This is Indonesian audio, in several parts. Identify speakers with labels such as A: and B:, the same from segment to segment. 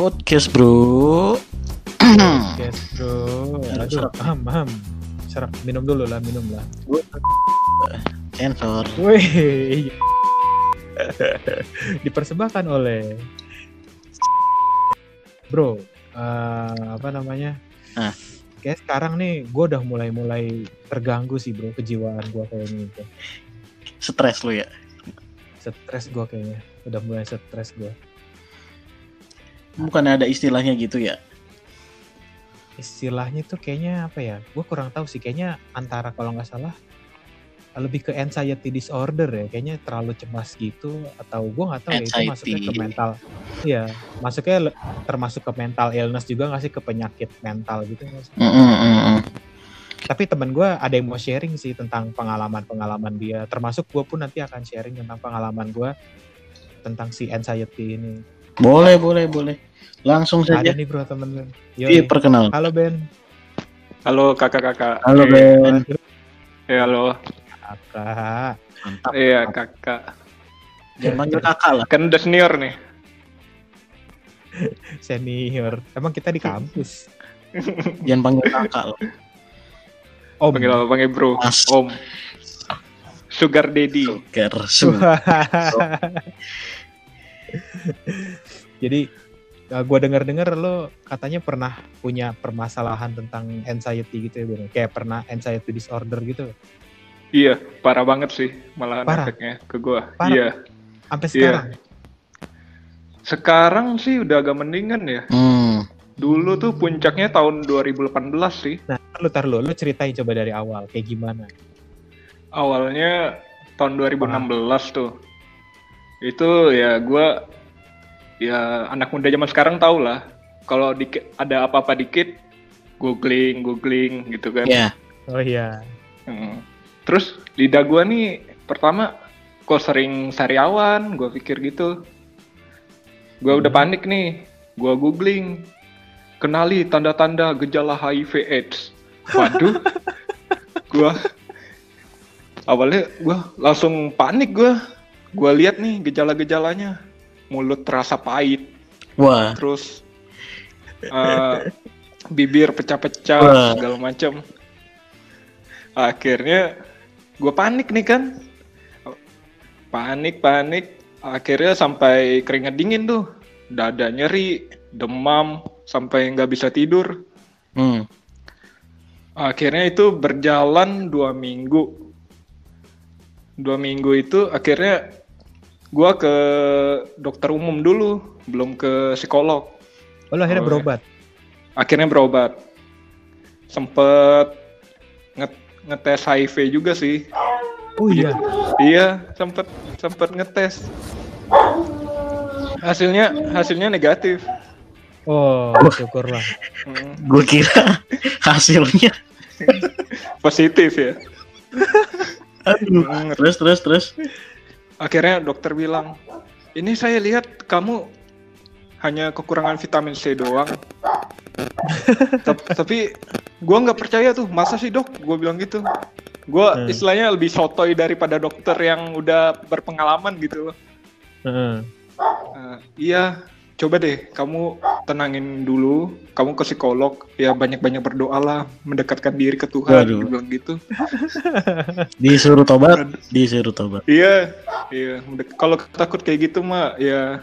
A: Podcast bro.
B: Yes bro. Aduh, ham ham. Serak minum dulu lah, minum lah.
A: Sensor.
B: Wih. Dipersembahkan oleh Bro, eh, apa namanya?
A: Ah.
B: Kayak sekarang nih, gue udah mulai-mulai terganggu sih bro, kejiwaan gue kayaknya itu.
A: Stres lu ya.
B: Stres gue kayaknya, udah mulai stres gue.
A: Bukan ada istilahnya gitu ya.
B: Istilahnya tuh kayaknya apa ya? Gue kurang tahu sih, kayaknya antara kalau nggak salah lebih ke anxiety disorder ya, kayaknya terlalu cemas gitu atau gue nggak tahu ya itu masuknya ke mental. Iya, masuknya termasuk ke mental illness juga nggak sih ke penyakit mental gitu?
A: Mm, mm.
B: Tapi temen gue ada yang mau sharing sih tentang pengalaman-pengalaman dia. Termasuk gue pun nanti akan sharing tentang pengalaman gue tentang si anxiety ini.
A: Boleh, boleh, boleh. Langsung
B: Ada
A: saja.
B: nih bro temen.
A: Iya,
B: Yoi.
A: perkenal.
B: Halo Ben.
C: Halo kakak-kakak.
A: Halo
C: Eh,
A: Ben.
C: eh, halo.
B: Kakak.
A: Mantap.
C: Iya kakak.
A: Jangan panggil kakak lah.
C: Kan udah senior nih.
B: Senior. Emang kita di kampus.
A: Jangan panggil kakak lah.
B: Om.
C: Panggil apa? Panggil bro.
A: Mas.
C: Om. Sugar daddy.
A: Sugar, sugar.
B: Jadi uh, gue dengar-dengar lo katanya pernah punya permasalahan tentang anxiety gitu ya Ben? Kayak pernah anxiety disorder gitu.
C: Iya, parah banget sih malahan
B: Parah.
C: efeknya ke gua.
B: Parah.
C: Iya.
B: Sampai
C: Iya.
B: sekarang.
C: Sekarang sih udah agak mendingan ya.
A: Hmm.
C: Dulu tuh puncaknya tahun 2018 sih.
B: Nah, lu tar lu, lu ceritain coba dari awal kayak gimana.
C: Awalnya tahun 2016 tuh. Itu ya gua ya anak muda zaman sekarang tau lah. Kalau dikit ada apa-apa dikit googling, googling gitu kan.
A: Ya.
B: Oh iya.
C: Hmm. Terus lidah gua nih pertama kok sering sariawan, gua pikir gitu. Gua udah
B: Hmm.
C: panik nih, gua googling. Kenali tanda-tanda gejala HIV AIDS. Waduh. gua awalnya gua langsung panik gua. Gua lihat nih gejala-gejalanya. Mulut terasa pahit,
A: Wah.
C: terus eh, bibir pecah-pecah segala macam akhirnya gue panik nih kan? Panik panik. Akhirnya sampai keringat dingin tuh. Dada nyeri demam sampai nggak bisa tidur.
A: Hmm.
C: akhirnya itu berjalan dua minggu. Dua minggu itu akhirnya gua ke dokter umum dulu belum ke psikolog
B: Oh, lu akhirnya
C: Oh, iya.
B: berobat.
C: akhirnya berobat sempet nge- ngetes HIV juga sih
B: Oh iya.
C: iya sempet sempet ngetes hasilnya hasilnya negatif
B: Oh, syukurlah.
C: Hmm,
A: Gue kira hasilnya.
C: positif ya
A: Aduh.
C: Hmm,
A: Terus, terus, terus.
C: Akhirnya dokter bilang ini saya lihat kamu hanya kekurangan vitamin C doang. Tapi gua nggak percaya tuh. Masa sih dok? Gue bilang gitu. Gua
B: Hmm.
C: istilahnya lebih sotoy daripada dokter yang udah berpengalaman gitu. Loh
B: Heeh.
C: Eh, iya coba deh kamu tenangin dulu kamu ke psikolog ya banyak-banyak berdoa lah mendekatkan diri ke Tuhan
A: Waduh.
C: Dia bilang gitu
A: Disuruh tobat, disuruh tobat.
C: Iya, iya. Kalau takut kayak gitu mah, ya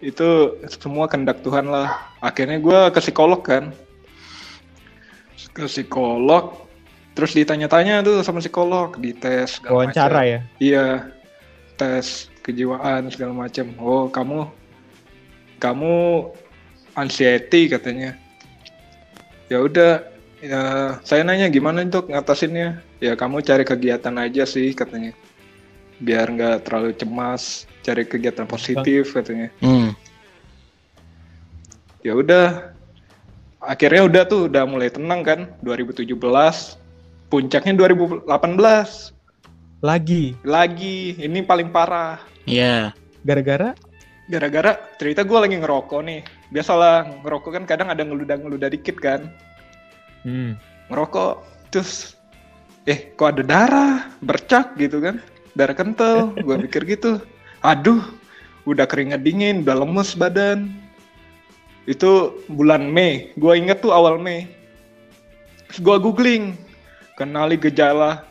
C: itu semua kehendak Tuhan lah. Akhirnya gue ke psikolog kan, ke psikolog, terus ditanya-tanya tuh sama psikolog, dites.
B: Wawancara ya.
C: Iya, tes kejiwaan segala macam. Oh kamu, kamu anxiety katanya. Ya udah, ya saya nanya gimana dok ngatasinnya? Ya kamu cari kegiatan aja sih katanya, biar nggak terlalu cemas. Cari kegiatan positif katanya.
A: Hmm.
C: Ya udah, akhirnya udah tuh udah mulai tenang kan. 2017, puncaknya 2018
B: Lagi
C: lagi. Ini paling parah.
A: Ya.
B: gara-gara
C: Gara-gara cerita gue lagi ngerokok nih. Biasalah ngerokok kan kadang ada ngeludah-ngeludah dikit kan.
B: hmm.
C: Ngerokok terus eh kok ada darah bercak gitu kan. Darah kental. gue pikir gitu. Aduh, udah keringat dingin, udah lemes badan. Itu bulan Mei. Gua inget tuh awal Mei. Terus gua googling. Kenali gejala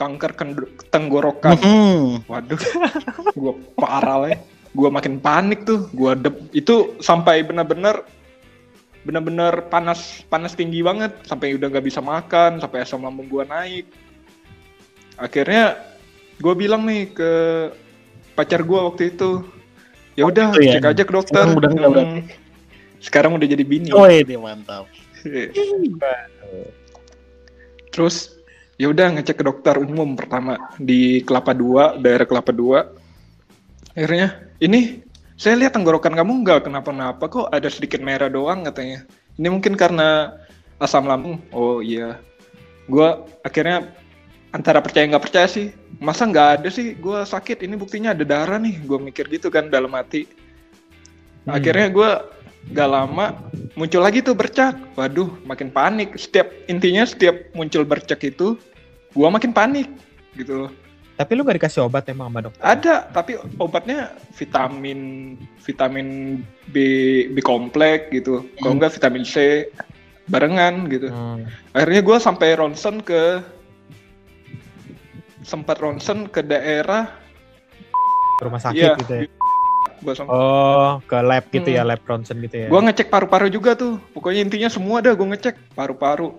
C: kanker tenggorokan.
A: Hmm.
C: Waduh, gua parah lah. Gua makin panik tuh. Gua dep- itu sampai benar-benar benar-benar panas panas tinggi banget sampai udah nggak bisa makan sampai asam lambung gua naik akhirnya gua bilang nih ke pacar gua waktu itu ya udah
A: ya?
C: cek aja ke dokter
A: Sekarang udah
C: Hmm. sekarang udah jadi bini
A: Oh ini mantap.
C: terus ya udah ngecek ke dokter umum pertama di Kelapa Dua daerah Kelapa Dua akhirnya ini saya lihat tenggorokan kamu nggak kenapa-napa kok ada sedikit merah doang katanya. Ini mungkin karena asam lambung. Oh iya. Gua akhirnya antara percaya nggak percaya sih. Masa nggak ada sih? Gua sakit. Ini buktinya ada darah nih. Gua mikir gitu kan dalam hati.
B: Hmm.
C: akhirnya gua gak lama muncul lagi tuh bercak. Waduh makin panik. Setiap intinya setiap muncul bercak itu gua makin panik gitu loh
B: Tapi lu gak dikasih obat emang sama dokter?
C: ada tapi obatnya vitamin vitamin B B kompleks gitu kalau
A: Hmm.
C: enggak vitamin C barengan gitu
B: Hmm.
C: akhirnya gua sampai ronsen ke sempat ronsen ke daerah
B: rumah sakit
C: Iya.
B: gitu ya?
C: gua
B: Oh, ke lab gitu
C: Hmm.
B: ya, lab Ronson gitu ya?
C: Gua ngecek paru-paru juga tuh. Pokoknya intinya semua dah gua ngecek paru-paru.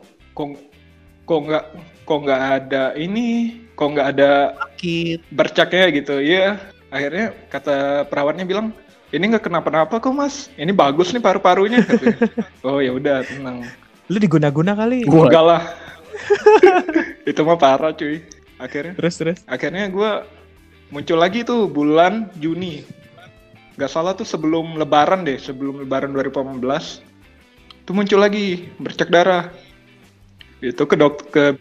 C: Kok nggak kok nggak ada ini, kok nggak ada
A: Sakit.
C: bercaknya gitu. Iya. Akhirnya kata perawatnya bilang, "Ini nggak kenapa-napa kok, Mas. Ini bagus nih paru-parunya." katanya. oh ya udah, tenang.
B: Lu diguna-guna kali?
A: Gua
C: Enggak lah. Itu mah parah, cuy. Akhirnya
B: Terus, terus?
C: akhirnya gua muncul lagi tuh bulan Juni. Gak salah tuh sebelum lebaran deh, sebelum lebaran 2018. Tuh muncul lagi bercak darah. Itu ke dok ke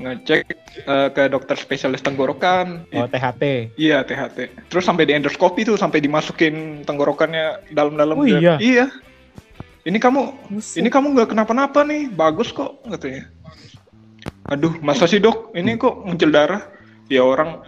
C: ngecek eh, ke dokter spesialis tenggorokan.
B: Oh, THT.
C: Iya, THT. Terus sampai di endoskopi tuh sampai dimasukin tenggorokannya dalam-dalam.
B: Oh, iya?
C: Iya. Ini kamu
B: Buset.
C: ini kamu nggak kenapa-napa nih, bagus kok katanya. Aduh, masa sih dok? Ini kok muncil darah? Ya orang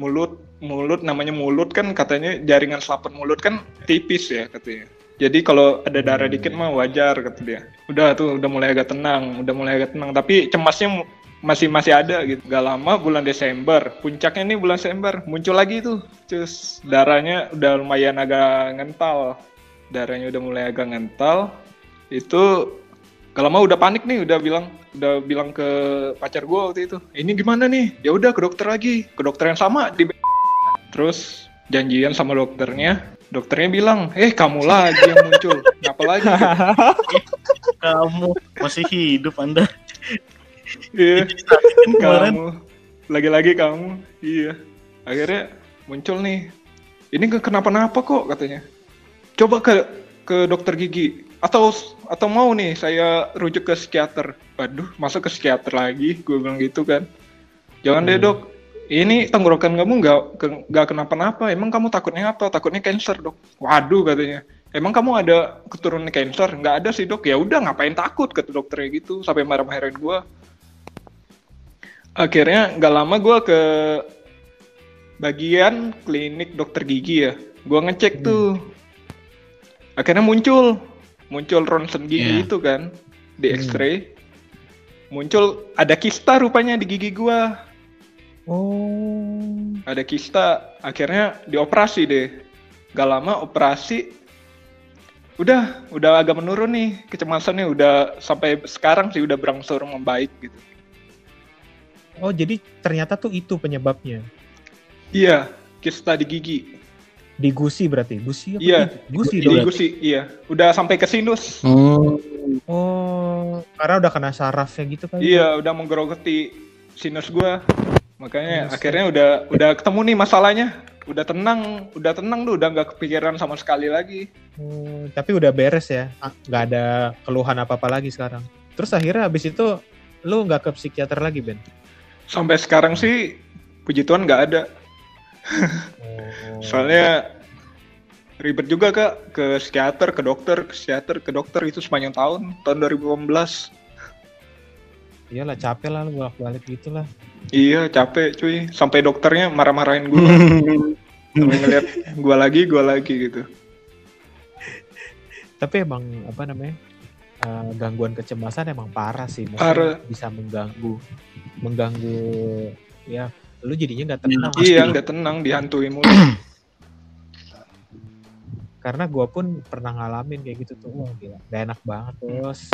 C: mulut, mulut namanya mulut kan katanya jaringan selaput mulut kan tipis ya katanya. Jadi kalau ada darah dikit mah wajar kata dia. Udah tuh udah mulai agak tenang, udah mulai agak tenang. Tapi cemasnya masih masih ada gitu. Gak lama bulan Desember, puncaknya nih bulan Desember muncul lagi tuh. Terus darahnya udah lumayan agak ngental. Darahnya udah mulai agak ngental. Itu gak lama udah panik nih, udah bilang udah bilang ke pacar gue waktu itu. Ini gimana nih? Ya udah ke dokter lagi, ke dokter yang sama di Terus janjian sama dokternya. Dokternya bilang, eh kamu lagi yang muncul. Kenapa lagi?
A: kamu masih hidup Anda.
C: Iya. Kamu. Lagi-lagi kamu. Iya. Akhirnya muncul nih. Ini kenapa-napa kok katanya. Coba ke ke dokter gigi. Atau atau mau nih saya rujuk ke psikiater. Waduh masa ke psikiater lagi? Gue bilang gitu kan. Jangan deh
B: Hmm.
C: dok ini tenggorokan kamu nggak ke- nggak kenapa-napa. Emang kamu takutnya apa? Takutnya cancer dok. Waduh katanya. Emang kamu ada keturunan cancer? Nggak ada sih dok. Ya udah ngapain takut? Kata dokternya gitu sampai marah-marahin gue akhirnya nggak lama gue ke bagian klinik dokter gigi ya. Gue ngecek
B: Hmm.
C: tuh. Akhirnya muncul. Muncul ronsen gigi
A: Iya.
C: itu kan di
B: Hmm.
C: X-ray. Muncul ada kista rupanya di gigi gue
B: Oh.
C: ada kista akhirnya dioperasi deh gak lama operasi udah udah agak menurun nih kecemasannya udah sampai sekarang sih udah berangsur membaik gitu
B: Oh, jadi ternyata tuh itu penyebabnya.
C: iya kista di gigi
B: Di gusi berarti. Gusi apa?
C: Iya.
B: gigi? Gusi
C: di gusi iya udah sampai ke sinus
A: Hmm,
B: Oh, karena udah kena sarafnya gitu kan.
C: iya udah menggerogoti sinus gua makanya
B: Buset.
C: akhirnya udah udah ketemu nih masalahnya udah tenang udah tenang tuh udah nggak kepikiran sama sekali lagi
B: Oh, tapi udah beres ya. Nggak ada keluhan apa-apa lagi sekarang. Terus akhirnya habis itu lu nggak ke psikiater lagi, Ben?
C: sampai sekarang sih puji Tuhan nggak ada
B: Oh.
C: Soalnya ribet juga kak ke psikiater, ke dokter, ke psikiater, ke dokter itu sepanjang tahun, tahun 2018.
B: Iyalah capek lah lu bolak-balik gitu lah.
C: Iya capek cuy, sampai dokternya marah-marahin gue, sampai ngeliat gue lagi, gue lagi gitu.
B: Tapi emang apa namanya? eh, gangguan kecemasan emang parah sih.
C: Parah.
B: bisa mengganggu mengganggu ya lu jadinya nggak tenang.
A: Pasti.
C: Iya, nggak tenang, dihantui mulu.
B: Karena gua pun pernah ngalamin kayak gitu tuh. Wah, gila. Gak enak banget, Bos.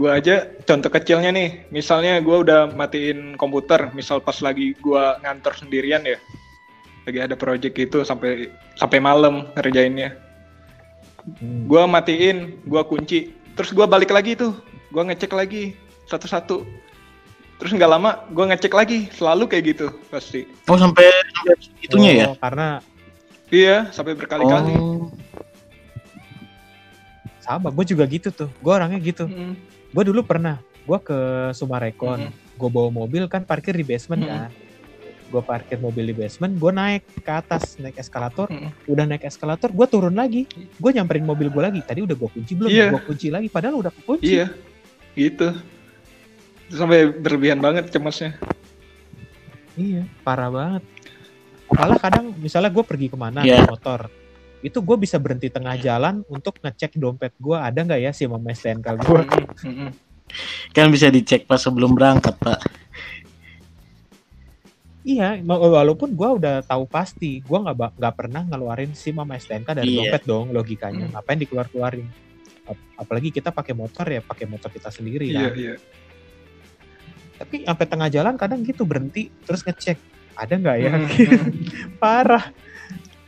C: Gua aja contoh kecilnya nih, misalnya gua udah matiin komputer, misal pas lagi gua ngantor sendirian ya, lagi ada project itu sampai sampai malam ngerjainnya.
B: Hmm.
C: Gua matiin, gua kunci, terus gua balik lagi tuh, gua ngecek lagi satu-satu. Terus nggak lama, gua ngecek lagi, selalu kayak gitu pasti.
A: Oh sampai sampai itunya ya?
B: Oh, Karena
C: Iya, sampai berkali-kali.
A: Oh.
B: Sama, gue juga gitu tuh. Gue orangnya gitu.
C: Mm,
B: Gue dulu pernah, gue ke Sumarekon,
C: Mhm.
B: gue bawa mobil kan parkir di basement
C: Mhm.
B: kan. Gue parkir mobil di basement, gue naik ke atas, naik eskalator,
C: mm.
B: udah naik eskalator, gue turun lagi. Gue nyamperin mobil gue lagi. Tadi udah gue kunci belum?
C: Iya.
B: Gue kunci lagi, padahal udah kunci.
C: Iya, gitu. Sampai berlebihan banget cemasnya.
B: Iya, parah banget. Malah kadang misalnya gue pergi ke mana
A: Iya.
B: naik motor, itu gue bisa berhenti tengah jalan untuk ngecek dompet gue ada nggak ya si mama STNK gue.
C: Mm, mm.
A: Kan bisa dicek pas sebelum berangkat pak.
B: Iya, ma- walaupun gue udah tahu pasti, gue nggak nggak pernah ngeluarin SIM sama STNK dari
A: Iya.
B: dompet dong logikanya.
C: Hmm.
B: Ngapain dikeluar-keluarin? Ap- Apalagi kita pakai motor ya, pakai motor kita sendiri
C: Iya,
B: kan.
C: iya.
B: Tapi sampai tengah jalan kadang gitu berhenti terus ngecek ada nggak ya?
C: Mm, mm.
B: Parah.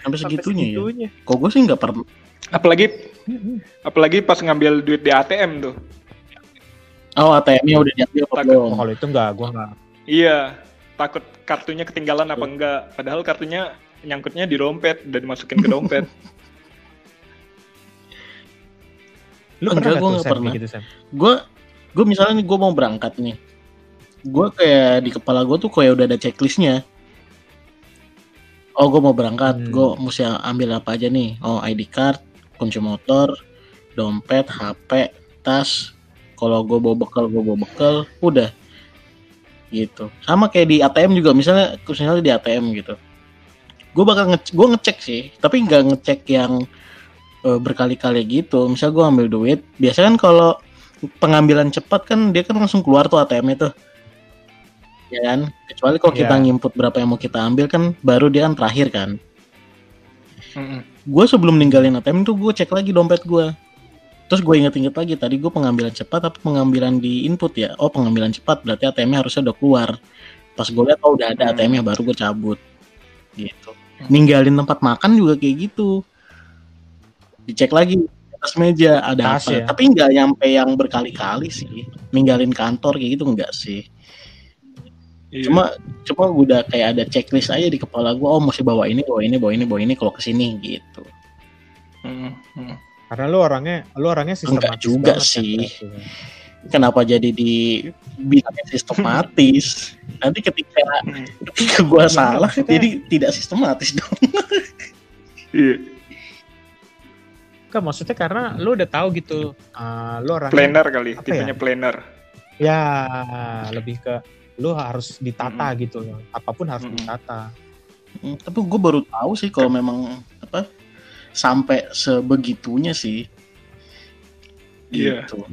A: Sampai
B: Sampai
A: segitunya ya.
B: segitunya.
A: Kok gue sih nggak pernah.
C: Apalagi apalagi pas ngambil duit di ATM tuh.
A: Oh ATM-nya udah diambil apa
C: Takut.
A: belum?
B: Oh, kalau itu nggak, gue nggak.
C: Iya, takut kartunya ketinggalan apa enggak. Padahal kartunya nyangkutnya di dompet dan dimasukin ke dompet.
B: Lu
A: Enggak,
B: pernah nggak
A: pernah.
B: gitu?
A: Gue gue misalnya gue mau berangkat nih. Gue kayak di kepala gue tuh kayak udah ada checklistnya. Oh gue mau berangkat,
B: Hmm.
A: gue mesti ambil apa aja nih? Oh ID card, kunci motor, dompet, HP, tas. Kalau gue bawa bekal, gue bawa bekal, udah gitu. Sama kayak di ATM juga, misalnya misalnya di ATM gitu. Gue bakal nge gue ngecek sih, tapi nggak ngecek yang eh, berkali-kali gitu. Misal gue ambil duit, biasanya kan kalau pengambilan cepat kan dia kan langsung keluar tuh ATM itu. Ya kan? Kecuali kalau kita
B: Iya.
A: ngimput berapa yang mau kita ambil kan baru dia kan terakhir kan. Gue sebelum ninggalin ATM tuh gue cek lagi dompet gue. Terus gue inget-inget lagi tadi gue pengambilan cepat tapi pengambilan di input ya. Oh pengambilan cepat berarti ATM-nya harusnya udah keluar. Pas gue lihat oh udah ada. ATM-nya baru gue cabut. Gitu. Ninggalin tempat makan juga kayak gitu. Dicek lagi atas meja ada
B: Tas
A: apa.
B: ya?
A: Tapi nggak nyampe yang berkali-kali sih. Ninggalin kantor kayak gitu enggak sih.
C: Iya.
A: Cuma cuma gue udah kayak ada checklist aja di kepala gue. Oh mesti bawa ini, bawa ini, bawa ini, bawa ini kalau ke sini gitu.
C: Mm, mm.
B: Karena lu orangnya, lu orangnya sistematis
A: juga
B: banget,
A: sih.
B: Berarti.
A: kenapa jadi dibilangnya sistematis nanti ketika
C: Mm.
A: ketika gua salah
B: maksudnya-
A: jadi tidak sistematis dong
C: Iya.
B: Kan maksudnya karena lu udah tahu gitu, uh, lu orangnya
C: Planner kali,
B: Apa
C: tipenya
B: ya?
C: planner.
B: ya lebih ke lu harus ditata gitu loh. Apa pun harus
C: Mm-mm.
B: ditata.
A: Hmm, tapi gue baru tahu sih kalau memang apa sampai sebegitunya sih
C: Iya.
A: gitu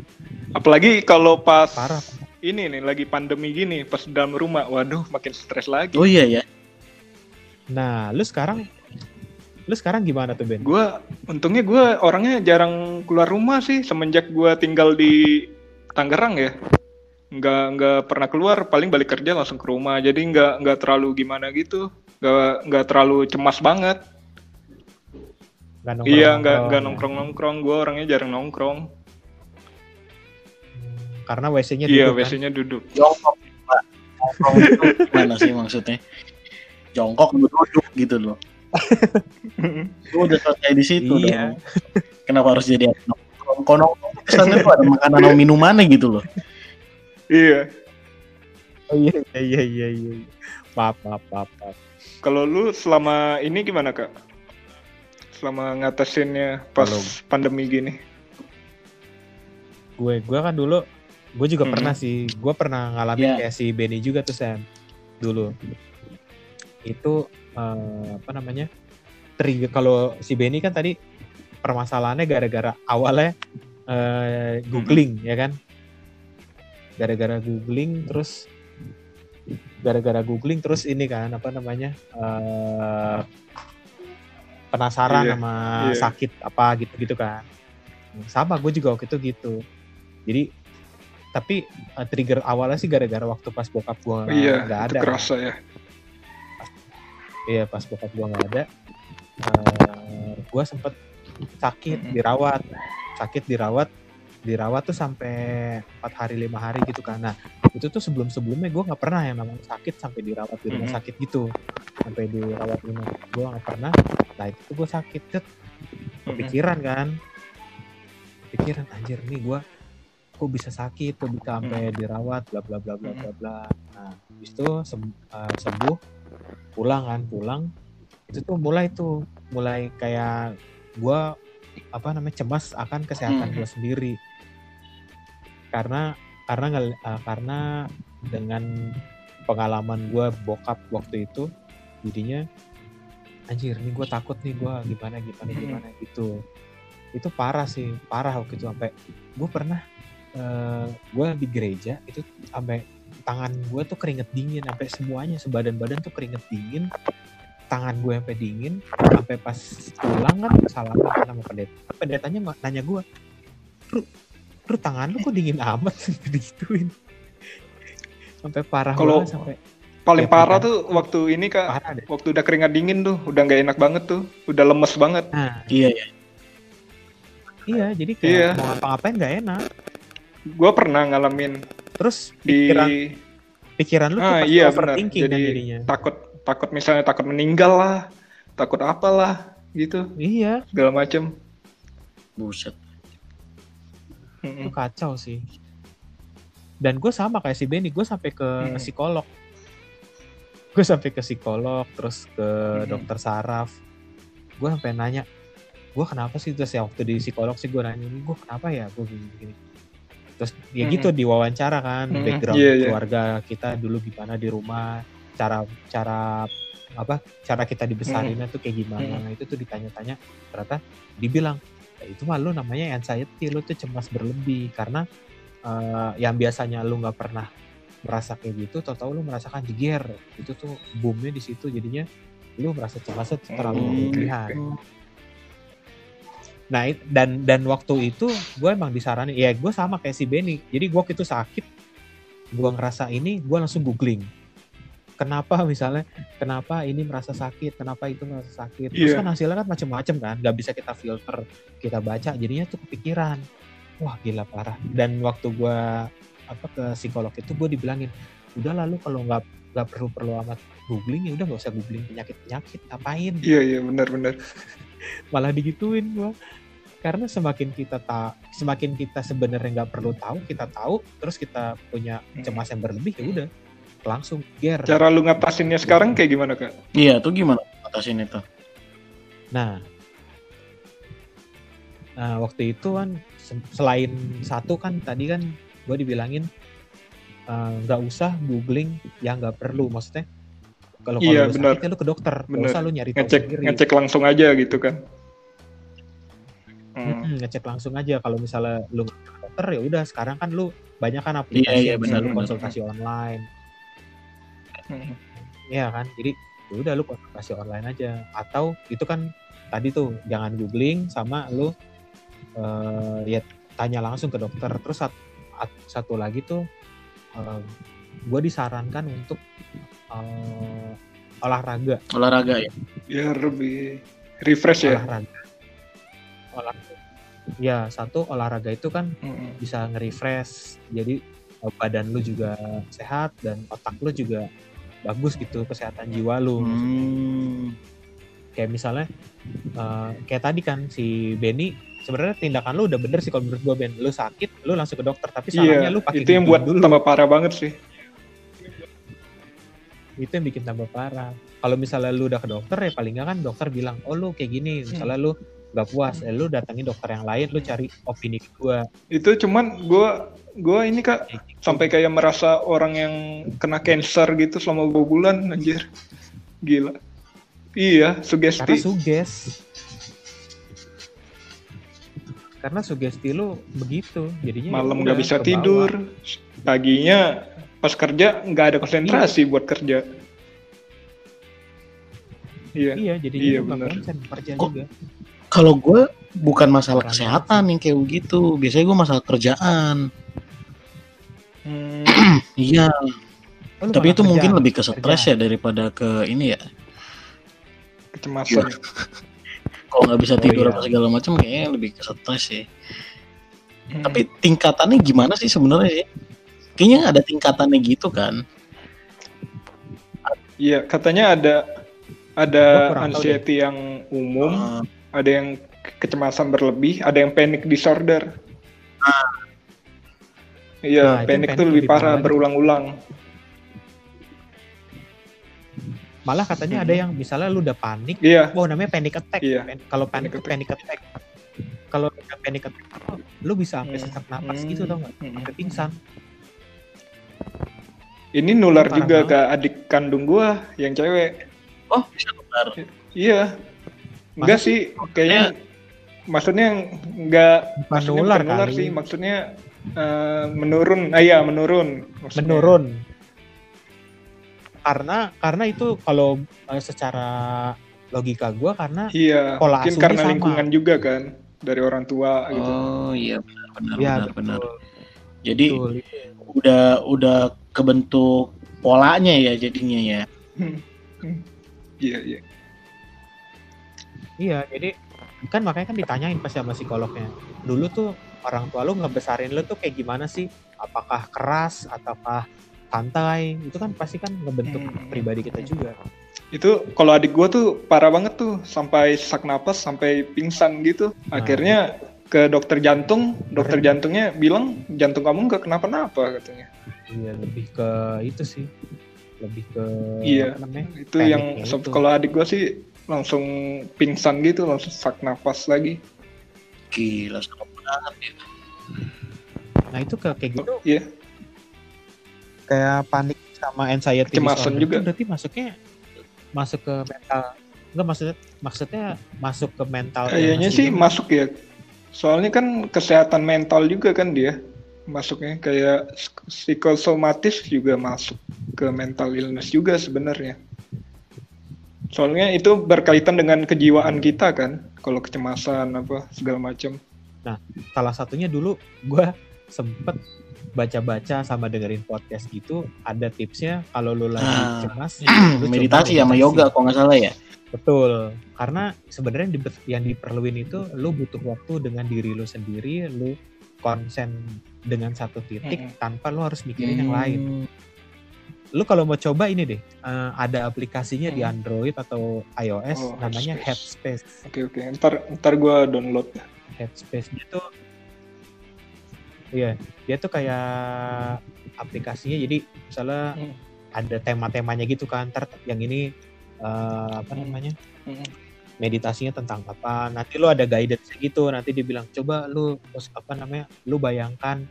C: Apalagi kalau pas
B: Parah.
C: ini nih lagi pandemi gini, pas dalam rumah, waduh makin stres lagi.
A: oh iya ya
B: Nah, lu sekarang lu sekarang gimana tuh Ben?
C: Gua untungnya gua orangnya jarang keluar rumah sih semenjak gua tinggal di Tangerang ya. Nggak nggak pernah keluar, paling balik kerja langsung ke rumah. Jadi nggak nggak terlalu gimana gitu. Nggak nggak terlalu cemas banget.
B: Nggak
C: iya nggak
B: nongkrong-nongkrong
C: nggak
B: ya?
C: nongkrong nongkrong. Gua orangnya jarang nongkrong.
B: Hmm, Karena WC-nya
C: Iya
B: duduk kan?
C: WC-nya duduk.
A: jongkok pak jongkok itu gimana sih maksudnya jongkok duduk gitu loh Gua udah selesai di situ
B: Iya.
A: dong kenapa harus jadi nongkrong nongkrong kesannya tuh ada makanan atau minumannya gitu loh
C: iya.
B: Oh iya iya iya iya. Maaf maaf maaf. maaf.
C: Kalau lu selama ini gimana kak? Selama ngatasinnya pas
B: Kalau-
C: pandemi gini?
B: Gue gue kan dulu gue juga
C: Mhm.
B: pernah sih. Gue pernah ngalamin
A: Iya.
B: kayak si Benny juga tuh Sam. Dulu. Itu eh, apa namanya? Trigger kalau si Benny kan tadi permasalahannya gara-gara awalnya eh, googling ya kan gara-gara googling terus gara-gara googling terus ini kan apa namanya eh, penasaran
C: Iya,
B: sama
C: iya.
B: sakit apa gitu-gitu kan. Sama gue juga waktu itu gitu. Jadi tapi eh, trigger awalnya sih gara-gara waktu pas bokap gue
C: iya,
B: nggak ada.
C: kerasa ya.
B: Iya pas bokap gua nggak ada, eh gua sempet sakit dirawat, sakit dirawat, dirawat tuh sampai empat hari lima hari gitu kan. Nah itu tuh sebelum sebelumnya gua nggak pernah yang namanya sakit sampai dirawat di rumah sakit gitu, sampai dirawat di rumah gua nggak pernah. Nah itu tuh gua sakit, cet, kepikiran kan, pikiran anjir nih gua kok bisa sakit, kok bisa sampai dirawat, bla bla bla bla bla bla. Nah habis itu sem- eh, sembuh, pulang kan, pulang. Itu tuh mulai tuh mulai kayak gua apa namanya cemas akan kesehatan
A: Hmm.
B: gua sendiri karena karena eh, karena dengan pengalaman gua bokap waktu itu jadinya anjir nih gua takut nih gua gimana gimana
C: Hmm.
B: gimana gitu itu parah sih parah waktu itu sampai gue pernah eh gue di gereja itu sampai tangan gue tuh keringet dingin sampai semuanya sebadan badan tuh keringet dingin tangan gue sampai dingin sampai pas pulang kan salaman kan sama pendeta pendetanya nanya gue Ru, Ru tangan lu kok dingin amat digituin sampai parah
C: Kalau-
B: sampai
C: Paling
B: Ya,
C: parah
B: kan.
C: tuh waktu ini kak,
B: parah deh
C: waktu udah keringat dingin tuh, udah nggak enak banget tuh, udah lemes banget.
B: nah
A: Iya ya.
B: iya jadi kayak
C: Iya.
B: mau ngapa-ngapain nggak enak
C: Gue pernah ngalamin
B: terus
C: di
B: pikiran pikiran lu tuh
C: Ah,
B: pasti
C: iya,
B: overthinking kan
C: Jadi-
B: jadinya
C: takut takut misalnya takut meninggal lah, takut apalah gitu,
B: iya
C: segala macem.
A: Buset.
B: itu
C: Mm-mm.
B: kacau sih dan gue sama kayak si Benny gue sampai ke
C: Hmm.
B: psikolog gue sampai ke psikolog terus ke
C: Hmm.
B: dokter saraf gue sampai nanya gue kenapa sih terus ya waktu di psikolog sih gue nanya ini gue kenapa ya gue gini gini terus ya
C: Hmm.
B: gitu diwawancara kan
C: Hmm,
B: background
C: iya, iya.
B: keluarga kita dulu gimana di rumah cara cara apa cara kita dibesarinnya tuh kayak gimana.
C: Hmm.
B: itu tuh ditanya-tanya ternyata dibilang "Ya, itu mah lu namanya anxiety lu tuh cemas berlebih. Karena eh, yang biasanya lu nggak pernah merasa kayak gitu tahu-tahu lu merasakan jeger. Itu tuh boomnya di situ jadinya lu merasa cemasnya terlalu
C: Hmm,
B: berlebihan. Nah dan dan waktu itu gue emang disaranin ya gue sama kayak si Benny. Jadi gue waktu itu sakit gue ngerasa ini gue langsung googling kenapa misalnya kenapa ini merasa sakit kenapa itu merasa sakit terus
C: Iya.
B: kan hasilnya kan macam-macam kan nggak bisa kita filter kita baca jadinya tuh kepikiran wah gila parah dan waktu gue apa ke psikolog itu gue dibilangin udah lalu kalau nggak nggak perlu perlu amat googling ya udah nggak usah googling penyakit penyakit ngapain
C: Iya iya benar-benar.
B: malah digituin gua karena semakin kita tak semakin kita sebenarnya nggak perlu tahu kita tahu terus kita punya
C: Hmm.
B: cemas yang berlebih ya udah langsung ger
C: Cara lu ngatasinnya sekarang kayak gimana kak?
A: Iya, tuh gimana atasin itu?
B: nah nah waktu itu kan se- selain satu kan tadi kan gue dibilangin eh, nggak usah googling yang nggak perlu maksudnya kalau kalau
C: Iya,
B: ya lu ke dokter nggak
C: Benar.
B: usah lu nyari tahu
C: Ngecek
B: sendiri
C: ngecek langsung aja gitu kan? Hmm.
B: Mm-mm, ngecek langsung aja kalau misalnya lu ke dokter ya udah sekarang kan lu banyak kan aplikasi
A: Iya, iya,
C: benar,
B: lu konsultasi online
C: Hmm.
B: Iya kan jadi ya udah lu konsultasi online aja atau itu kan tadi tuh jangan googling sama lu eh ya tanya langsung ke dokter terus sat- at- satu lagi tuh gue disarankan untuk eh, olahraga
A: Olahraga ya.
C: Biar lebih refresh ya.
B: olahraga olahraga ya satu olahraga itu kan
C: Hmm.
B: bisa nge-refresh jadi eh, badan lu juga sehat dan otak lu juga bagus gitu kesehatan jiwa lu
A: Hmm.
B: kayak misalnya eh, kayak tadi kan si Benny sebenarnya tindakan lu udah bener sih kalau menurut gua Ben. Lu sakit lu langsung ke dokter tapi salahnya
C: Iya,
B: lu pakai
C: itu yang buat
B: dulu.
C: tambah parah banget sih.
B: itu yang bikin tambah parah. Kalau misalnya lu udah ke dokter ya paling nggak kan dokter bilang oh lu kayak gini. Misalnya lu nggak puas eh lu datangin dokter yang lain lu cari opini gua
C: Itu cuman gua gua ini kak
B: gitu.
C: sampai kayak merasa orang yang kena cancer gitu selama beberapa bulan anjir. Gila. Iya,
B: karena
C: sugesti.
B: suges karena sugesti lu begitu jadinya
C: malam nggak bisa tidur paginya pas kerja nggak ada konsentrasi buat kerja iya
B: iya jadinya
C: Iya, bener.
B: konsen kerja
A: Kok-
B: juga
A: Kalau gue bukan masalah kesehatan yang kayak begitu. Biasanya gue masalah kerjaan.
C: Hmm,
A: Iya,
B: Oh, lu
A: tapi itu mungkin lebih ke stres ya daripada ke ini ya.
C: kecemasan
A: Kalau nggak bisa
B: Oh,
A: tidur
B: iya.
A: apa segala macam kayaknya lebih ke stres sih.
C: Hmm.
A: Tapi tingkatannya gimana sih sebenarnya sih? Kayaknya ada tingkatannya gitu kan.
C: Iya, katanya ada ada anxiety yang umum,
A: Eh,
C: ada yang kecemasan berlebih, ada yang panic disorder. Iya,
B: Nah,
C: panic
B: panic
C: itu lebih
B: lebih parah
C: berulang-ulang.
B: malah katanya
C: Mhm.
B: ada yang misalnya lu udah panik
C: Iya,
B: oh namanya panic attack
C: Iya.
B: Pan- kalau
C: Panic
B: panic attack kalau udah panic attack lu bisa sampai
C: Hmm.
B: sesak napas
C: Hmm.
B: gitu tau nggak
C: Hmm.
B: sampai pingsan
C: ini nular
B: Parah
C: juga
B: banget.
C: ke adik kandung gua yang cewek.
A: Oh, bisa nular.
C: Iya. Enggak sih, kayaknya maksudnya enggak
B: bukan
C: maksudnya
B: nular
C: bukan nular
B: kali
C: sih, maksudnya eh, menurun. Ah iya, menurun. maksudnya.
B: menurun karena karena itu kalau eh, secara logika gua karena
C: Iya,
B: Pola
C: mungkin karena
B: sama.
C: lingkungan juga kan dari orang tua gitu.
A: Oh iya benar benar
B: ya
A: benar benar. Jadi
B: betul.
A: udah udah kebentuk polanya ya jadinya ya.
C: Iya, iya.
B: Iya jadi kan makanya kan ditanyain pas sama psikolognya dulu tuh orang tua lu ngebesarin lu tuh kayak gimana sih apakah keras ataukah santai itu kan pasti kan ngebentuk
C: Hmm.
B: pribadi kita juga
C: Itu kalau adik gua tuh parah banget tuh sampai sesak napas sampai pingsan gitu.
B: Nah.
C: Akhirnya ke dokter jantung, dokter jantungnya bilang jantung kamu nggak kenapa-napa katanya.
B: iya lebih ke itu sih lebih ke
C: Iya.
B: apa namanya
C: Itu yang
B: itu.
C: kalau adik gua sih langsung pingsan gitu, langsung sesak napas lagi.
A: Gila serem banget ya.
B: nah itu kayak gitu
C: Iya.
B: kayak panik sama anxiety
C: Kecemasan
B: disorder
C: juga.
B: itu berarti masuknya masuk ke mental enggak maksudnya maksudnya masuk ke mental
C: Kayaknya sih
B: juga.
C: masuk ya. Soalnya kan kesehatan mental juga kan dia masuknya kayak psikosomatis juga masuk ke mental illness juga sebenarnya. Soalnya itu berkaitan dengan kejiwaan kita kan, kalau kecemasan apa segala macam.
B: salah satunya dulu gua sempet baca-baca sama dengerin podcast gitu ada tipsnya kalau lu lagi
A: Ah.
B: cemas lu
A: meditasi sama yoga kok nggak salah ya.
B: betul karena sebenarnya yang di- yang diperluin itu lu butuh waktu dengan diri lu sendiri lu konsen dengan satu titik
C: Mm-mm.
B: tanpa lu harus mikirin yang
A: Hmm.
B: lain lu kalau mau coba ini deh eh, ada aplikasinya di
C: Hmm.
B: Android atau iOS
C: Oh,
B: namanya
C: Headspace. Oke oke, ntar ntar gua download.
B: Headspace dia tuh iya dia tuh kayak aplikasinya jadi misalnya
C: Hmm.
B: ada tema-temanya gitu kan ntar yang ini eh, apa
C: Hmm.
B: namanya
C: Hmm.
B: meditasinya tentang apa nanti lu ada guidance gitu nanti dibilang coba lu apa namanya lu bayangkan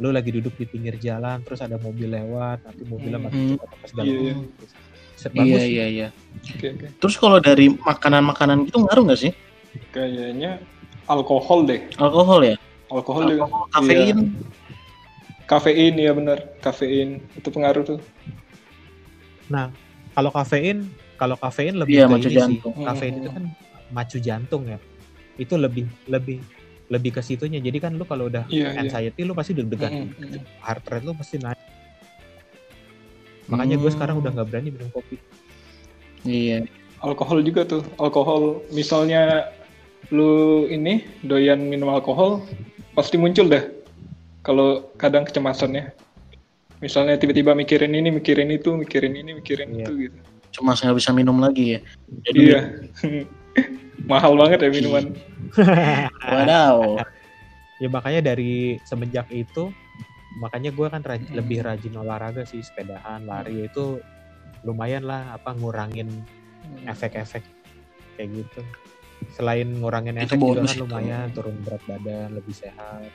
B: lu lagi duduk di pinggir jalan terus ada mobil lewat nanti mobilnya
C: Hmm.
B: mati cepat apa segala
C: Iya, iya.
B: macam.
A: Iya iya iya.
C: Oke oke.
A: Terus kalau dari makanan-makanan gitu ngaruh nggak sih?
C: Kayaknya alkohol deh.
A: Alkohol ya?
C: Alkohol, deh.
A: Alkohol, kafein.
C: Iya. Kafein ya benar, kafein itu pengaruh tuh.
B: kalau kafein kalau kafein lebih
A: Iya,
B: ke
A: macu
B: ini
A: jantung.
B: sih kafein
C: Hmm.
B: itu kan macu jantung ya itu lebih lebih lebih ke situnya jadi kan lu kalau udah
C: Iya iya.
B: anxiety lu pasti deg-degan
C: Mm, mm, mm.
B: heart rate lu pasti naik makanya gue
A: Hmm.
B: sekarang udah nggak berani minum kopi
A: Iya.
C: Alkohol juga tuh. Alkohol misalnya lu ini doyan minum alkohol pasti muncul dah. Kalau kadang kecemasannya. Misalnya tiba-tiba mikirin ini, mikirin itu, mikirin ini, mikirin
B: Iya.
C: itu gitu.
A: Cuma nggak bisa minum lagi ya. Jadi
C: Iya. Mahal banget ya minuman.
A: Wadaw.
B: ya makanya dari semenjak itu makanya gue kan raj-
C: Hmm.
B: lebih rajin olahraga sih sepedahan lari itu lumayan lah apa ngurangin efek-efek kayak gitu selain ngurangin
A: Itu
B: efek juga
A: bonus
B: kan
A: itu.
B: lumayan turun berat badan lebih sehat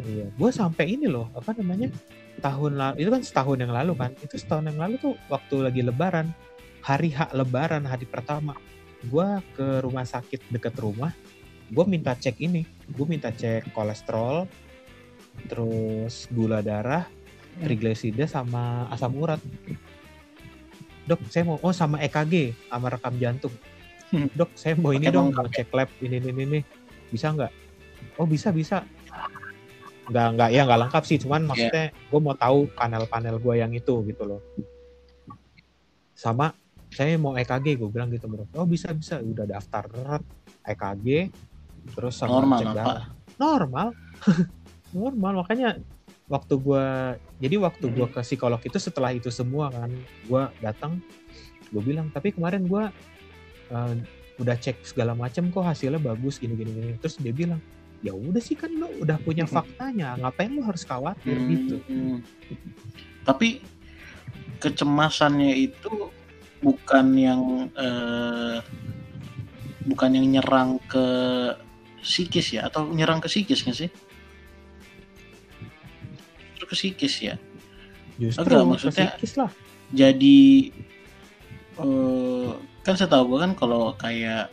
B: iya gue sampai ini loh apa namanya tahun lalu itu kan setahun yang lalu kan itu setahun yang lalu tuh waktu lagi lebaran hari hak lebaran hari pertama. Gue ke rumah sakit deket rumah gue minta cek ini. Gue minta cek kolesterol terus gula darah trigliserida sama asam urat. Dok saya mau oh sama EKG sama rekam jantung.
A: Hmm.
B: dok saya mau ini dong mau cek lab ini ini ini, ini. bisa nggak? Oh bisa bisa. Nggak nggak ya nggak lengkap sih cuman maksudnya gue mau tahu panel-panel gue yang itu gitu loh. Sama saya mau EKG gue bilang gitu bro. Oh bisa bisa. Udah daftar EKG terus sama
A: Normal,
B: cek darah. Normal. Normal. Makanya waktu gua jadi waktu gua ke psikolog itu setelah itu semua kan gua datang gue bilang tapi kemarin gua eh, udah cek segala macam kok hasilnya bagus gini gini gini. Terus dia bilang ya udah sih kan lo udah punya faktanya. Ngapain lo harus khawatir? Gitu.
A: Hmm. Tapi kecemasannya itu bukan yang eh, bukan yang nyerang ke psikis ya atau nyerang ke psikis nggak sih? Justru ke psikis ya.
B: justru ke
A: maksudnya-
B: psikis lah
A: Jadi eh, kan setahu gue kan kalau kayak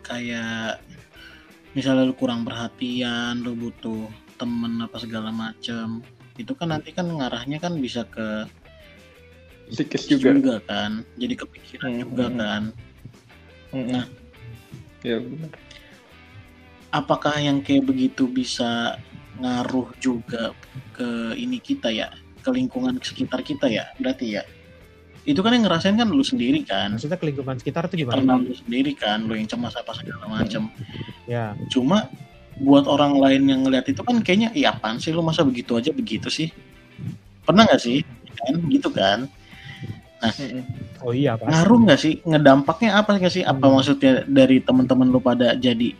A: kayak misalnya lu kurang perhatian, lu butuh temen apa segala macem itu kan nanti kan ngarahnya kan bisa ke
C: Psikis
A: juga,
C: juga.
A: kan jadi kepikiran
C: Hmm,
A: juga
C: hmm.
A: kan
C: Mm-mm. Ya benar.
A: apakah yang kayak begitu bisa ngaruh juga ke ini kita ya? Ke lingkungan sekitar kita ya berarti ya? Itu kan yang ngerasain kan lu sendiri kan.
B: Maksudnya ke lingkungan sekitar tuh gimana?
A: Internal lu sendiri kan lu yang cemas apa segala macem.
B: Ya.
A: Cuma buat orang lain yang ngeliat itu kan kayaknya iya apaan sih lu? Masa begitu aja begitu sih? Pernah nggak sih? Kan gitu kan
C: Mm-mm.
B: oh iya pasti.
A: ngaruh nggak sih? Ngedampaknya apa nggak sih? Apa
B: Hmm.
A: maksudnya dari teman-teman lu pada jadi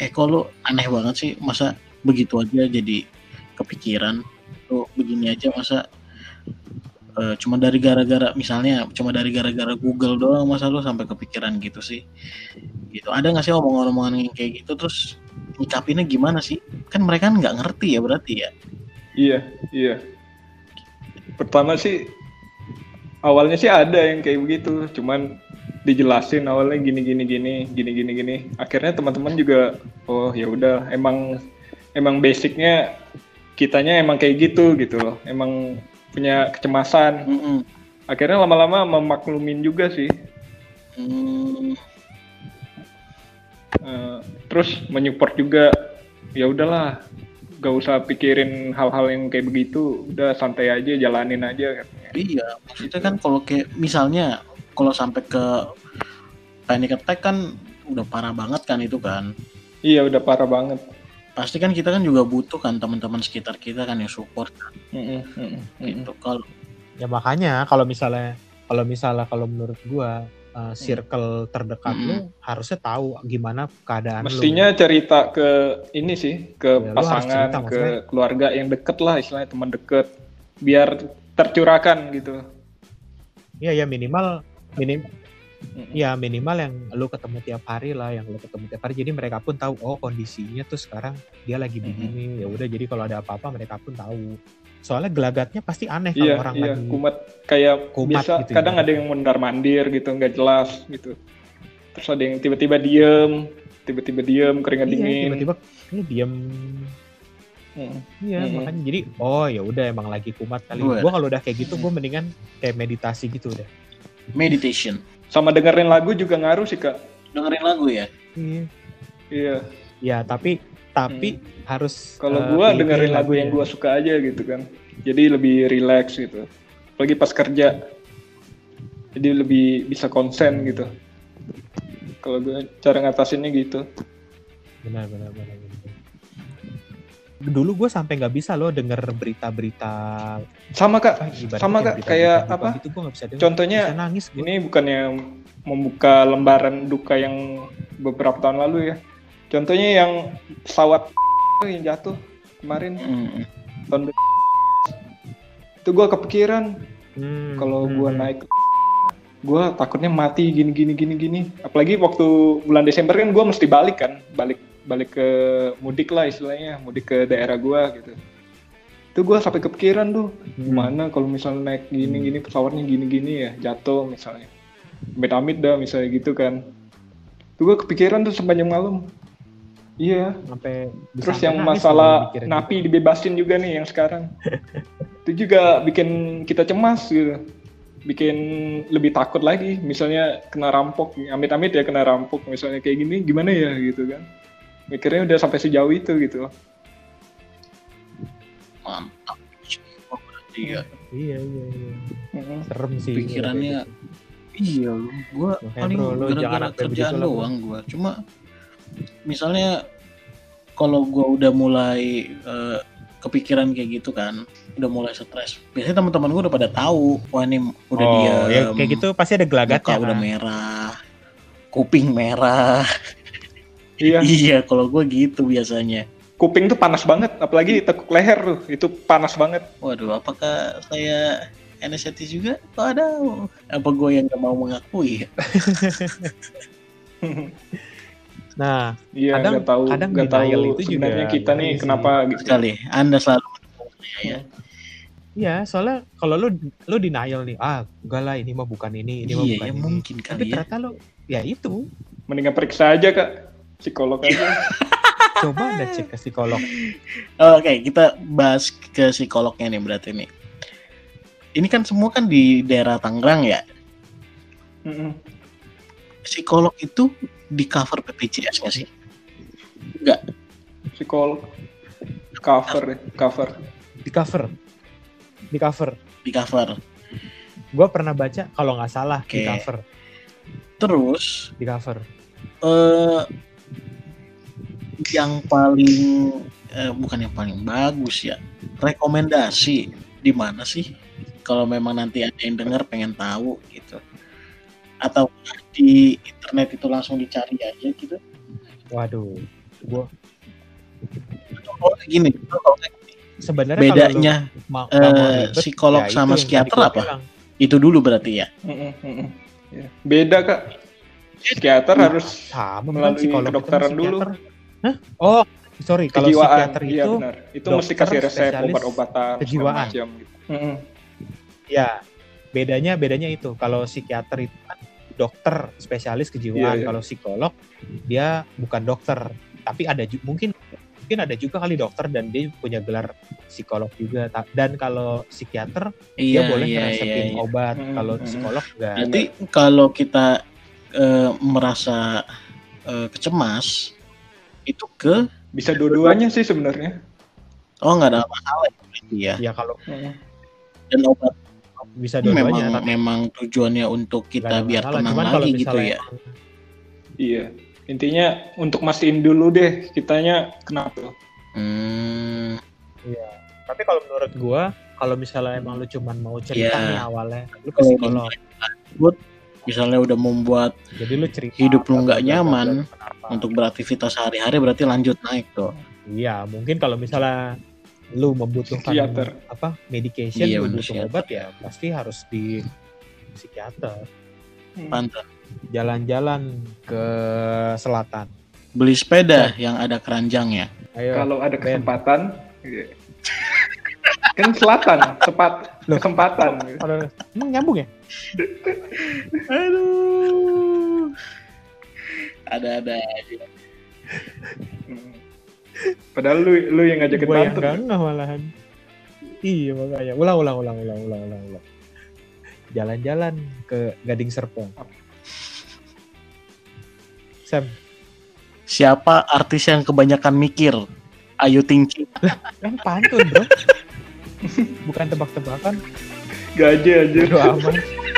A: eh kok lu aneh banget sih? Masa begitu aja jadi kepikiran? Lu begini aja masa eh, cuma dari gara-gara misalnya cuma dari gara-gara Google doang masa lu sampai kepikiran gitu sih? Gitu. Ada nggak sih omongan-omongan yang kayak gitu? Terus nyikapinnya gimana sih? Kan mereka nggak ngerti ya berarti ya.
C: Iya, iya. Pertama sih awalnya sih ada yang kayak begitu, cuman dijelasin awalnya gini gini gini gini gini gini. Akhirnya teman-teman juga oh ya udah emang emang basicnya kitanya emang kayak gitu gitu loh. Emang punya kecemasan.
A: Mm-mm.
C: Akhirnya lama-lama memaklumin juga sih.
A: Hmm,
C: Eh, terus menyupport juga ya udahlah gak usah pikirin hal-hal yang kayak begitu udah santai aja jalanin aja katanya.
A: Iya, maksudnya kan kalau kayak misalnya kalau sampai ke panic attack kan udah parah banget kan itu kan.
C: iya udah parah banget
A: Pasti kan kita kan juga butuh kan teman-teman sekitar kita kan yang support kan,
C: mm-mm, mm-mm.
A: gitu. Kalau
B: ya makanya kalau misalnya kalau misalnya kalau menurut gua uh, circle terdekat
A: Hmm.
B: lu harusnya tahu gimana keadaan
C: Mestinya cerita ke ini sih, ke
B: Ya, lu
C: pasangan,
B: cerita,
C: ke
B: maksudnya.
C: keluarga yang deket lah, istilahnya teman deket, biar tercurahkan gitu.
B: Iya ya minimal minim
C: Mm-mm.
B: ya minimal yang lu ketemu tiap hari lah yang lu ketemu tiap hari jadi mereka pun tahu oh kondisinya tuh sekarang dia lagi begini ya udah jadi kalau ada apa-apa mereka pun tahu soalnya gelagatnya pasti aneh kalau
C: Iya,
B: orang
C: iya,
B: lagi
C: kumat kayak
B: kumat
C: biasa.
B: gitu
C: kadang
B: ya.
C: ada yang mundar mandir gitu, nggak jelas gitu. Terus ada yang tiba-tiba diem, tiba-tiba diem, keringat
B: iya,
C: dingin.
B: tiba-tiba ini diem. Iya,
C: Mm-mm.
B: makanya jadi oh ya udah emang lagi kumat kali.
A: Gue-
B: Gua kalau udah kayak gitu gue mendingan kayak meditasi gitu udah.
A: meditation,
C: Sama dengerin lagu juga ngaruh sih kak.
A: dengerin lagu ya.
B: Iya.
C: Iya.
B: Ya, tapi tapi harus
C: Kalau
B: eh,
C: gua
B: pilih-pilih
C: dengerin lagu yang gua suka aja gitu kan. Jadi lebih relax gitu. Apalagi pas kerja. Jadi lebih bisa konsen gitu. Kalau gue cara ngatasinnya gitu.
B: benar benar benar. benar. Dulu gue sampai nggak bisa loh denger berita-berita
C: Sama kak.
B: ibaratnya
C: Sama, Kak. Kayak
B: duka
C: apa?
B: Gitu gue nggak bisa denger.
C: Contohnya
B: bisa nangis gue.
C: ini bukannya membuka lembaran duka yang beberapa tahun lalu ya. Contohnya yang pesawat yang jatuh kemarin
A: Mm.
C: tahun itu gua kepikiran
B: Hmm,
C: kalau
B: hmm,
C: gua
B: hmm.
C: naik gua takutnya mati gini gini gini gini apalagi waktu bulan Desember kan gua mesti balik kan balik balik ke mudik lah istilahnya mudik ke daerah gua gitu itu gua sampai kepikiran tuh
B: Hmm.
C: gimana kalau misalnya naik gini gini pesawatnya gini gini ya jatuh misalnya amit amit dah misalnya gitu kan itu gua kepikiran tuh sepanjang malam Iya.
B: sampai
C: Terus yang masalah napi
B: gitu.
C: dibebasin juga nih yang sekarang. itu juga bikin kita cemas gitu. Bikin lebih takut lagi. Misalnya kena rampok, amit-amit ya kena rampok. Misalnya kayak gini, gimana ya gitu kan. Mikirnya udah sampai sejauh itu gitu.
A: mantap. Oh, berarti ya
B: iya iya iya.
C: Mm-mm.
B: serem sih.
A: Pikirannya-
B: kayak gitu.
A: iya lu gua
B: Makanya,
A: paling gara-gara kerjaan doang gua. Cuma misalnya kalau gua udah mulai eh, kepikiran kayak gitu kan udah mulai stres. Biasanya teman-teman gua udah pada tahu wah ini udah
B: oh,
A: dia
B: ya, kayak gitu pasti ada gelagatnya
A: muka udah
B: kan?
A: merah kuping merah
C: Iya,
A: iya kalau gua gitu biasanya
C: kuping tuh panas banget. Apalagi tekuk leher tuh, itu panas banget.
A: waduh apakah saya anesthetis juga oh, ada apa gue yang gak mau mengakui
B: nah
C: Iya,
B: Kadang-
C: nggak tahu,
B: kadang
C: nggak tahu
B: itu
C: sebenarnya
B: juga
C: kita nih
B: sih.
C: kenapa gitu.
A: sekali anda selalu ya
B: Iya, soalnya kalau lu lu denial nih, ah enggak lah ini mah bukan ini, ini mah
A: iya
B: bukan
A: ya
B: ini.
A: mungkin
B: Tapi
A: kali ya
B: ternyata lu ya itu.
C: Mendingan periksa aja kak, psikolog aja.
B: Coba anda cek ke psikolog.
A: Oke, kita bahas ke psikolognya nih berarti nih. Ini kan semua kan di daerah Tangerang ya.
C: Mm-mm.
A: Psikolog itu di cover BPJS nggak sih?
C: Psikolog, cover, ya, cover.
B: Di cover. Di cover.
A: Di cover.
B: Gue pernah baca kalau nggak salah di
A: Oke.
B: cover,
A: Terus
B: di cover.
A: eh yang paling eh, bukan yang paling bagus ya. Rekomendasi di mana sih? Kalau memang nanti ada yang dengar pengen tahu gitu. Atau di internet itu langsung dicari aja gitu.
B: Waduh, gue
A: Oh, gini, kalau
B: sebenarnya
A: bedanya
B: kalau mau,
A: eh,
B: ribet,
A: psikolog
B: ya
A: sama psikiater
B: gua
A: apa?
B: bilang.
A: Itu dulu berarti ya.
C: Ya. Beda kak, psikiater harus
B: Sama
C: melalui
B: psikolog
C: kedokteran dulu.
B: psikiater. Hah? Oh, sorry. Kalau psikiater
C: Iya
B: itu
C: benar. Itu
B: dokter
C: mesti kasih resep
B: spesialis
C: obat-obatan
B: kejiwaan.
C: macam gitu. Mm-mm.
B: Ya, bedanya bedanya itu. Kalau psikiater itu kan dokter spesialis kejiwaan.
C: Iya, iya.
B: Kalau psikolog dia bukan dokter, tapi ada mungkin mungkin ada juga kali dokter dan dia punya gelar psikolog juga. Dan kalau psikiater dia
A: Iya,
B: boleh
A: iya,
B: ngeresepin
A: iya, iya.
B: obat.
C: Hmm,
B: Kalau
C: hmm.
B: psikolog enggak.
A: Berarti kalau kita eh, merasa eh, kecemas itu ke
C: Bisa dua-duanya sih sebenarnya.
A: oh nggak ada masalah ya ya.
B: Ya kalau
C: Mm-mm.
A: Dan obat
B: bisa
A: itu memang
B: dua-duanya tapi
A: memang tujuannya untuk kita biar
B: masalah.
A: tenang
B: Cuman kalau
A: lagi gitu ya.
B: emang
C: Iya. Intinya untuk mastiin dulu deh kitanya kenapa.
A: Hmm,
B: Tapi kalau menurut gua, kalau misalnya emang lu cuman mau cerita
A: Iya.
B: nih awalnya, lu ke
A: Kalau
B: psikolog.
A: Misalnya udah membuat
B: Jadi lu cerita
A: Hidup lu nggak nyaman
B: kenapa.
A: untuk beraktivitas sehari-hari berarti lanjut naik tuh.
B: Iya, mungkin kalau misalnya lu membutuhkan
C: Psikiater.
B: apa medication,
A: Iya,
B: lu butuh
A: psikiater.
B: obat ya pasti harus di psikiater.
A: Pantas.
B: Jalan-jalan ke selatan.
A: Beli sepeda yang ada keranjangnya.
B: Ayo.
C: Kalau ada kesempatan, iya. kan selatan, tepat kesempatan.
B: Emang nyambung ya?
A: Aduh. Ada-ada aja.
C: Padahal lu lu yang ngajakin
B: Gua yang
C: pantun.
B: enggak enggak malahan. Iya makanya. Ulang ulang ulang ulang ulang ulang ulang. Jalan-jalan ke Gading Serpong. Sam,
A: Siapa artis yang kebanyakan mikir? Ayu Ting Ting.
B: kan pantun bro. Bukan tebak-tebakan.
C: Gaje aja.
B: Bodo amat.